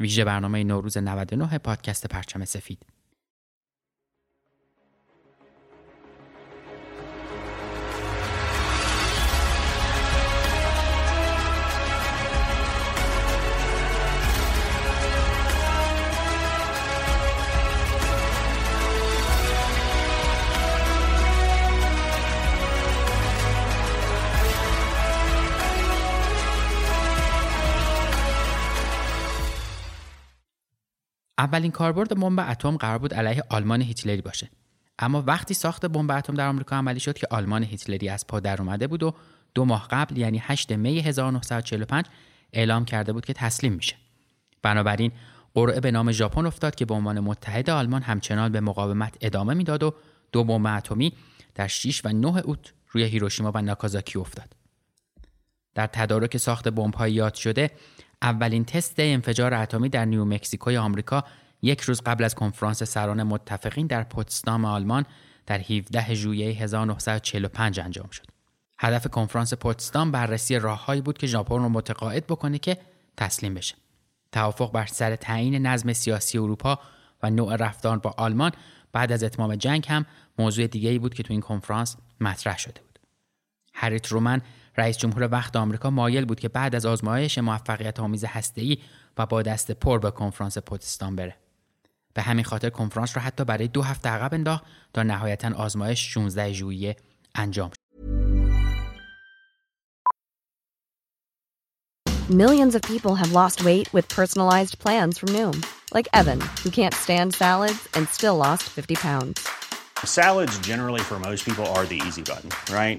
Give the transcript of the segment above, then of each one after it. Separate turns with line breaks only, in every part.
ویژه برنامه نوروز 99 پادکست پرچم سفید. اولین کاربرد بمب اتم قرار بود علیه آلمان هیتلری باشه. اما وقتی ساخت بمب اتم در آمریکا عملی شد که آلمان هیتلری از پا در اومده بود و دو ماه قبل یعنی 8 می 1945 اعلام کرده بود که تسلیم میشه. بنابراین قرعه به نام ژاپن افتاد که به عنوان متحد آلمان همچنان به مقاومت ادامه می‌داد و دو بمب اتمی در 6 و 9 اوت روی هیروشیما و ناکازاکی افتاد. در تدارک ساخت بمب‌های یاد شده اولین تست انفجار اتمی در نیومکزیکوی آمریکا یک روز قبل از کنفرانس سران متفقین در پوتسدام آلمان در 17 ژوئیه 1945 انجام شد. هدف کنفرانس پوتسدام بررسی راههایی بود که ژاپن رو متقاعد بکنه که تسلیم بشه. توافق بر سر تعیین نظم سیاسی اروپا و نوع رفتار با آلمان بعد از اتمام جنگ هم موضوع دیگه ای بود که تو این کنفرانس مطرح شده بود. هری ترومن رئیس جمهور وقت آمریکا مایل بود که بعد از آزمایش موفقیت آمیز هسته‌ای و با دست پر به کنفرانس پوتستان بره. به همین خاطر کنفرانس را حتی برای دو هفته عقب انداخت تا نهایتا آزمایش 16 ژوئیه انجام شد.
Millions of people have lost weight with personalized plans from Noom, like Evan, who can't stand salads and still lost 50 pounds.
Salads generally for most people are the easy button, right?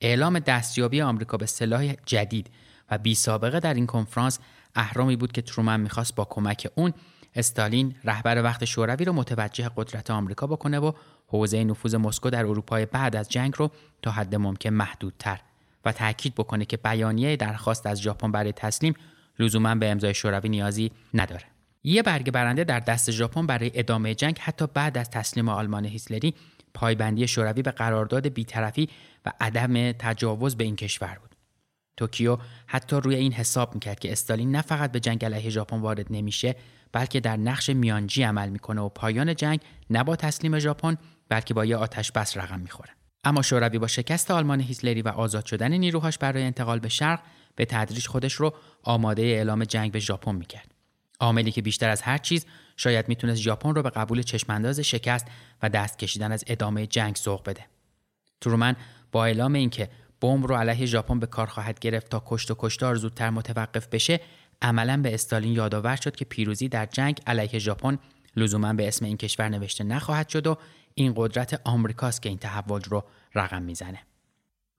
اعلام دستیابی آمریکا به سلاح جدید و بی سابقه در این کنفرانس اهرامی بود که ترومن می‌خواست با کمک اون استالین رهبر وقت شوروی رو متوجه قدرت آمریکا بکنه و حوزه نفوذ مسکو در اروپای بعد از جنگ رو تا حد ممکن محدودتر و تاکید بکنه که بیانیه درخواست از ژاپن برای تسلیم لزوما به امضای شوروی نیازی نداره. یه برگ برنده در دست ژاپن برای ادامه جنگ حتی بعد از تسلیم آلمان هیتلری پایبندی شوروی به قرارداد بیطرفی و عدم تجاوز به این کشور بود. توکیو حتی روی این حساب می‌کرد که استالین نه فقط به جنگ علیه ژاپن وارد نمیشه بلکه در نقش میانجی عمل می‌کنه و پایان جنگ نه با تسلیم ژاپن بلکه با یه آتش بس رقم می‌خوره. اما شوروی با شکست آلمان هیتلری و آزاد شدن نیروهاش برای انتقال به شرق به تدریج خودش رو آماده اعلام جنگ به ژاپن می‌کرد. عاملی که بیشتر از هر چیز شاید می‌تونست ژاپن رو به قبول چشمانداز شکست و دست کشیدن از ادامه جنگ سوق بده. ترومن با اعلام اینکه بمب رو علیه ژاپن به کار خواهد گرفت تا کشت و کشتار زودتر متوقف بشه عملا به استالین یادآور شد که پیروزی در جنگ علیه ژاپن لزوما به اسم این کشور نوشته نخواهد شد و این قدرت آمریکاست که این تحول رو رقم می‌زنه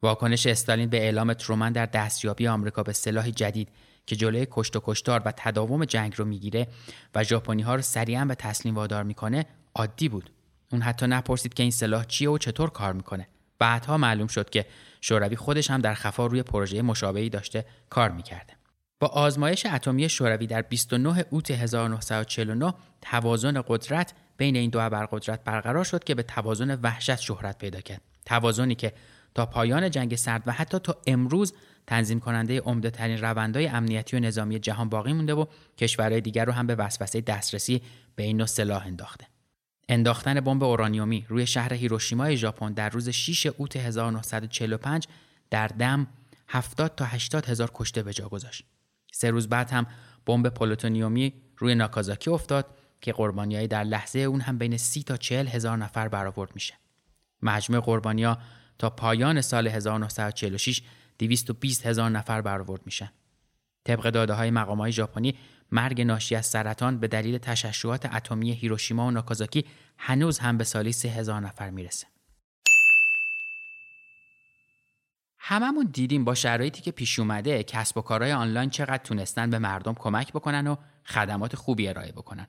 واکنش استالین به اعلام ترومن در دستیابی آمریکا به سلاح جدید که جلوی کشت و کشتار و تداوم جنگ رو می‌گیره و ژاپنی ها رو سریعا به تسلیم وادار می‌کنه عادی بود. اون حتی نپرسید که این سلاح چیه و چطور کار می‌کنه. بعدها معلوم شد که شوروی خودش هم در خفا روی پروژه مشابهی داشته کار می‌کرده. با آزمایش اتمی شوروی در 29 اوت 1949 توازن قدرت بین این دو ابرقدرت برقرار شد که به توازن وحشت شهرت پیدا کرد. توازنی که تا پایان جنگ سرد و حتی تا امروز تنظیم کننده عمده ترین روندهای امنیتی و نظامی جهان باقی مونده و کشورهای دیگر رو هم به وسوسه دسترسی به این نوع سلاح انداخته. انداختن بمب اورانیومی روی شهر هیروشیما ژاپن در روز 6 اوت 1945 در دم 70 تا 80 هزار کشته به جا گذاشت. سه روز بعد هم بمب پلوتونیومی روی ناکازاکی افتاد که قربانیایی در لحظه اون هم بین 30 تا 40 هزار نفر برآورد میشه. مجموع قربانیا تا پایان سال 1946 220 هزار نفر برآورد میشن. طبق داده های مقام های ژاپنی مرگ ناشی از سرطان به دلیل تشعشعات اتمی هیروشیما و ناکازاکی هنوز هم به سالی 3000 نفر می‌رسه. هممون دیدیم با شرایطی که پیش اومده کسب و کارهای آنلاین چقدر تونستن به مردم کمک بکنن و خدمات خوبی ارائه بکنن.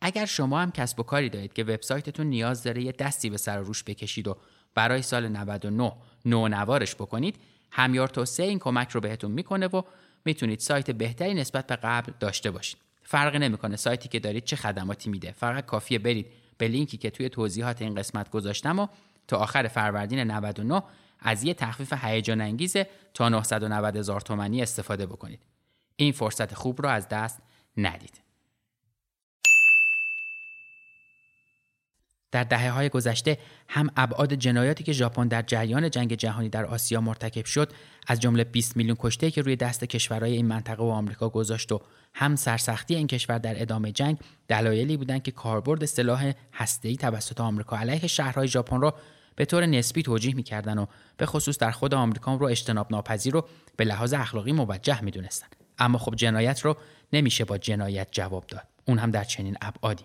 اگر شما هم کسب و کاری دارید که وبسایتتون نیاز داره یه دستی به سر روش بکشید و برای سال 99 نوارش بکنید همیار توسعه این کمک رو بهتون می‌کنه و می‌تونید سایت بهتری نسبت به قبل داشته باشید. فرقی نمی‌کنه سایتی که دارید چه خدماتی میده. فقط کافیه برید به لینکی که توی توضیحات این قسمت گذاشتم و تا آخر فروردین 99 از یه تخفیف هیجان انگیز تا 990 هزار تومانی استفاده بکنید. این فرصت خوب رو از دست ندید. در دهه های گذشته هم ابعاد جنایاتی که ژاپن در جریان جنگ جهانی در آسیا مرتکب شد از جمله 20 میلیون کشته که روی دست کشورهای این منطقه و آمریکا گذاشت و هم سرسختی این کشور در ادامه جنگ دلایلی بودند که کاربرد سلاح هسته‌ای توسط آمریکا علیه شهرهای ژاپن را به طور نسبی توجیه می‌کردن و به خصوص در خود آمریکا رو اجتناب ناپذیر رو به لحاظ اخلاقی موجه می‌دونستن اما خب جنایت رو نمیشه با جنایت جواب داد. اون هم در چنین ابعادی.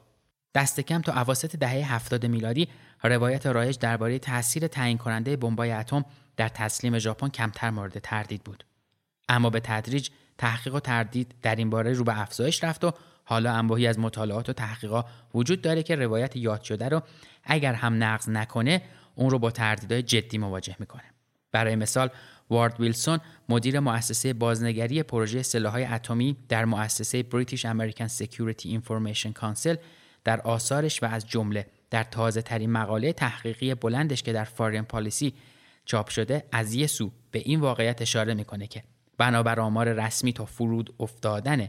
دست کم تا اواسط دهه 70 میلادی روایت رایج درباره تاثیر تعیین کننده بمبای اتم در تسلیم ژاپن کمتر مورد تردید بود. اما به تدریج تحقیق و تردید در این باره رو به افزایش رفت و حالا انبوهی از مطالعات و تحقیقات وجود داره که روایت یاد شده رو اگر هم نقض نکنه اون رو با تردیدهای جدی مواجه می‌کنه. برای مثال وارد ویلسون مدیر مؤسسه بازنگری پروژه سلاح‌های اتمی در مؤسسه British American Security Information Council در آثارش و از جمله در تازه ترین مقاله تحقیقی بلندش که در فارین پالیسی چاپ شده از یه سو به این واقعیت اشاره می‌کنه که بنابر آمار رسمی تا فرود افتادن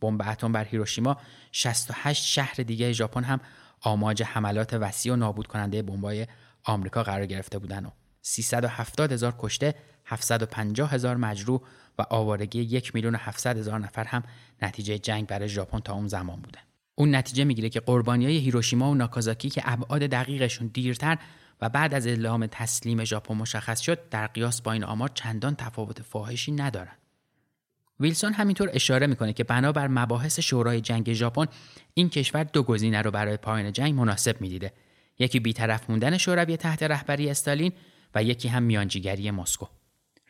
بمب اتم بر هیروشیما 68 شهر دیگه ژاپن هم آماج حملات وسیع و نابود کننده بمبای آمریکا قرار گرفته بودن و 370 هزار کشته 750 هزار مجروح و آوارگی 1 میلیون و 700 هزار نفر هم نتیجه جنگ برای ژاپن تا اون زمان بوده. اون نتیجه می‌گیره که قربانیای هیروشیما و ناکازاکی که ابعاد دقیقشون دیرتر و بعد از اعلام تسلیم ژاپن مشخص شد در قیاس با این آمار چندان تفاوت فاحشی ندارند. ویلسون همینطور اشاره می‌کنه که بنابر مباحث شورای جنگ ژاپن این کشور دو گزینه رو برای پایان جنگ مناسب می‌دیده یکی بیطرف موندن شوروی تحت رهبری استالین و یکی هم میانجیگری مسکو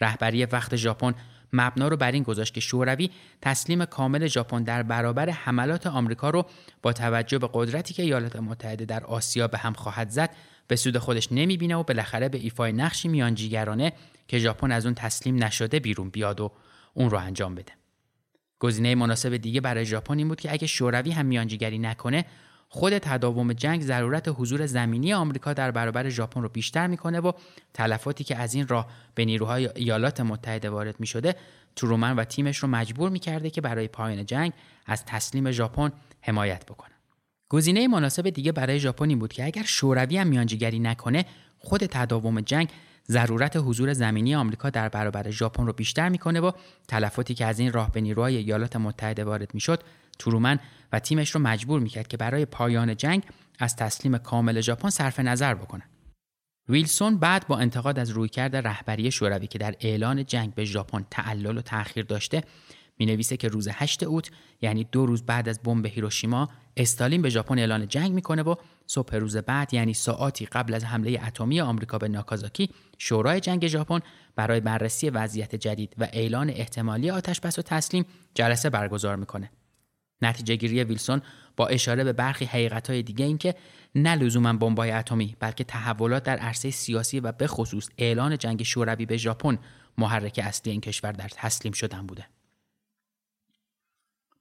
رهبری وقت ژاپن مبنا رو بر این گذاشت که شوروی تسلیم کامل ژاپن در برابر حملات آمریکا رو با توجه به قدرتی که ایالات متحده در آسیا به هم خواهد زد به سود خودش نمی‌بینه و بالاخره به ایفای نقشی میانجیگرانه که ژاپن از اون تسلیم نشده بیرون بیاد و اون رو انجام بده. گزینه مناسب دیگه برای ژاپن این بود که اگه شوروی هم میانجیگری نکنه خود تداوم جنگ ضرورت حضور زمینی آمریکا در برابر ژاپن رو بیشتر می‌کنه و تلفاتی که از این راه به نیروهای ایالات متحده وارد می‌شده ترومن و تیمش رو مجبور می‌کرده که برای پایان جنگ از تسلیم ژاپن حمایت بکنه. گزینه مناسب دیگه برای ژاپن این بود که اگر شوروی هم میانجیگری نکنه خود تداوم جنگ ضرورت حضور زمینی آمریکا در برابر ژاپن رو بیشتر می‌کنه و تلفاتی که از این راه به نیروهای ایالات متحده وارد می‌شد ترومن و تیمش رو مجبور می‌کرد که برای پایان جنگ از تسلیم کامل ژاپن صرف نظر بکنه. ویلسون بعد با انتقاد از رویکرد رهبری شوروی که در اعلان جنگ به ژاپن تعلل و تأخیر داشته می نویسه که روز 8 اوت یعنی دو روز بعد از بمب هیروشیما استالین به ژاپن اعلان جنگ می‌کنه و صبح روز بعد یعنی ساعاتی قبل از حمله اتمی آمریکا به ناکازاکی شورای جنگ ژاپن برای بررسی وضعیت جدید و اعلان احتمالی آتش بس و تسلیم جلسه برگزار می‌کنه. نتیجه گیری ویلسون با اشاره به برخی حقیقت های دیگه این که نه لزوما بمبای اتمی بلکه تحولات در عرصه سیاسی و به خصوص اعلان جنگ شوروی به ژاپن محرک اصلی این کشور در تسلیم شدن بوده.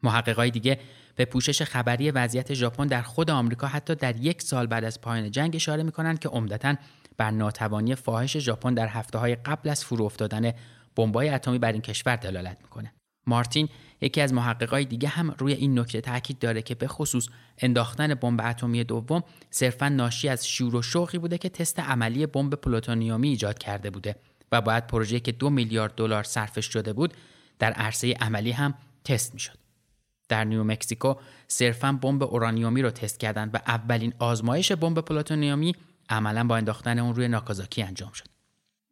محققای دیگه به پوشش خبری وضعیت ژاپن در خود آمریکا حتی در یک سال بعد از پایان جنگ اشاره می‌کنند که عمدتا بر ناتوانی فاحش ژاپن در هفته های قبل از فرو افتادن بمبای اتمی بر این کشور دلالت می‌کنه. مارتین یکی از محققای دیگه هم روی این نکته تاکید داره که به خصوص انداختن بمب اتمی دوم صرفا ناشی از شور و شوقی بوده که تست عملی بمب پلوتونیومی ایجاد کرده بوده و باید پروژه که دو میلیارد دلار صرفش شده بود در عرصه عملی هم تست می‌شد. در نیومکسیکو صرفا بمب اورانیومی رو تست کردند و اولین آزمایش بمب پلوتونیومی عملا با انداختن اون روی ناکازاکی انجام شد.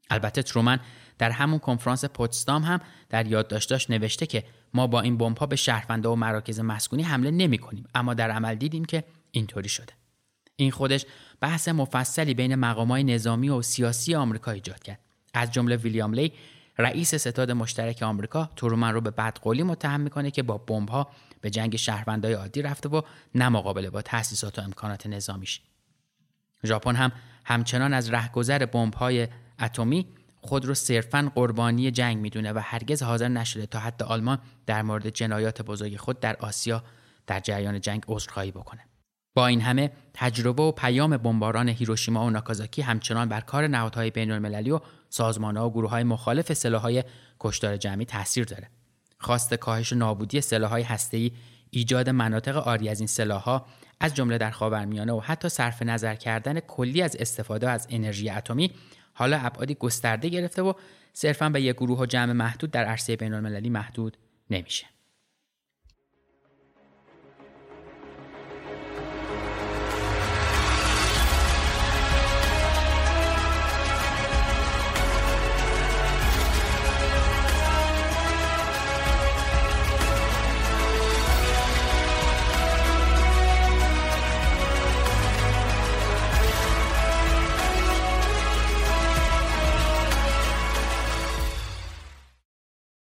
البته ترومن در همون کنفرانس پوتسدام هم در یادداشتاش نوشته که ما با این بمب ها به شهرونده و مراکز مسکونی حمله نمی کنیم اما در عمل دیدیم که اینطوری شده. این خودش بحث مفصلی بین مقامات نظامی و سیاسی آمریکا ایجاد کرد. از جمله ویلیام لی رئیس ستاد مشترک آمریکا ترومن رو به بدقولی متهم می‌کنه که با بمب ها به جنگ شهروندای عادی رفته و نه مقابله با تأسیسات و امکانات نظامیش. ژاپن هم همچنان از رهگذر بمب های اتمی خود رو صرفا قربانی جنگ می‌دونه و هرگز حاضر نشده تا حتی آلمان در مورد جنایات بزرگ خود در آسیا در جریان جنگ عذرخواهی بکنه. با این همه تجربه و پیام بمباران هیروشیما و ناکازاکی همچنان بر کار نهادهای بین‌المللی و سازمانها و گروههای مخالف سلاحهای کشتار جمعی تاثیر داره. خواست کاهش نابودی سلاحهای هسته‌ای ایجاد مناطق آری از این سلاحها از جمله در خاورمیانه و حتی صرف نظر کردن کلی از استفاده از انرژی اتمی حالا ابعادی گسترده گرفته و صرفا به یک گروه و جمع محدود در عرصه بینالمللی محدود نمیشه.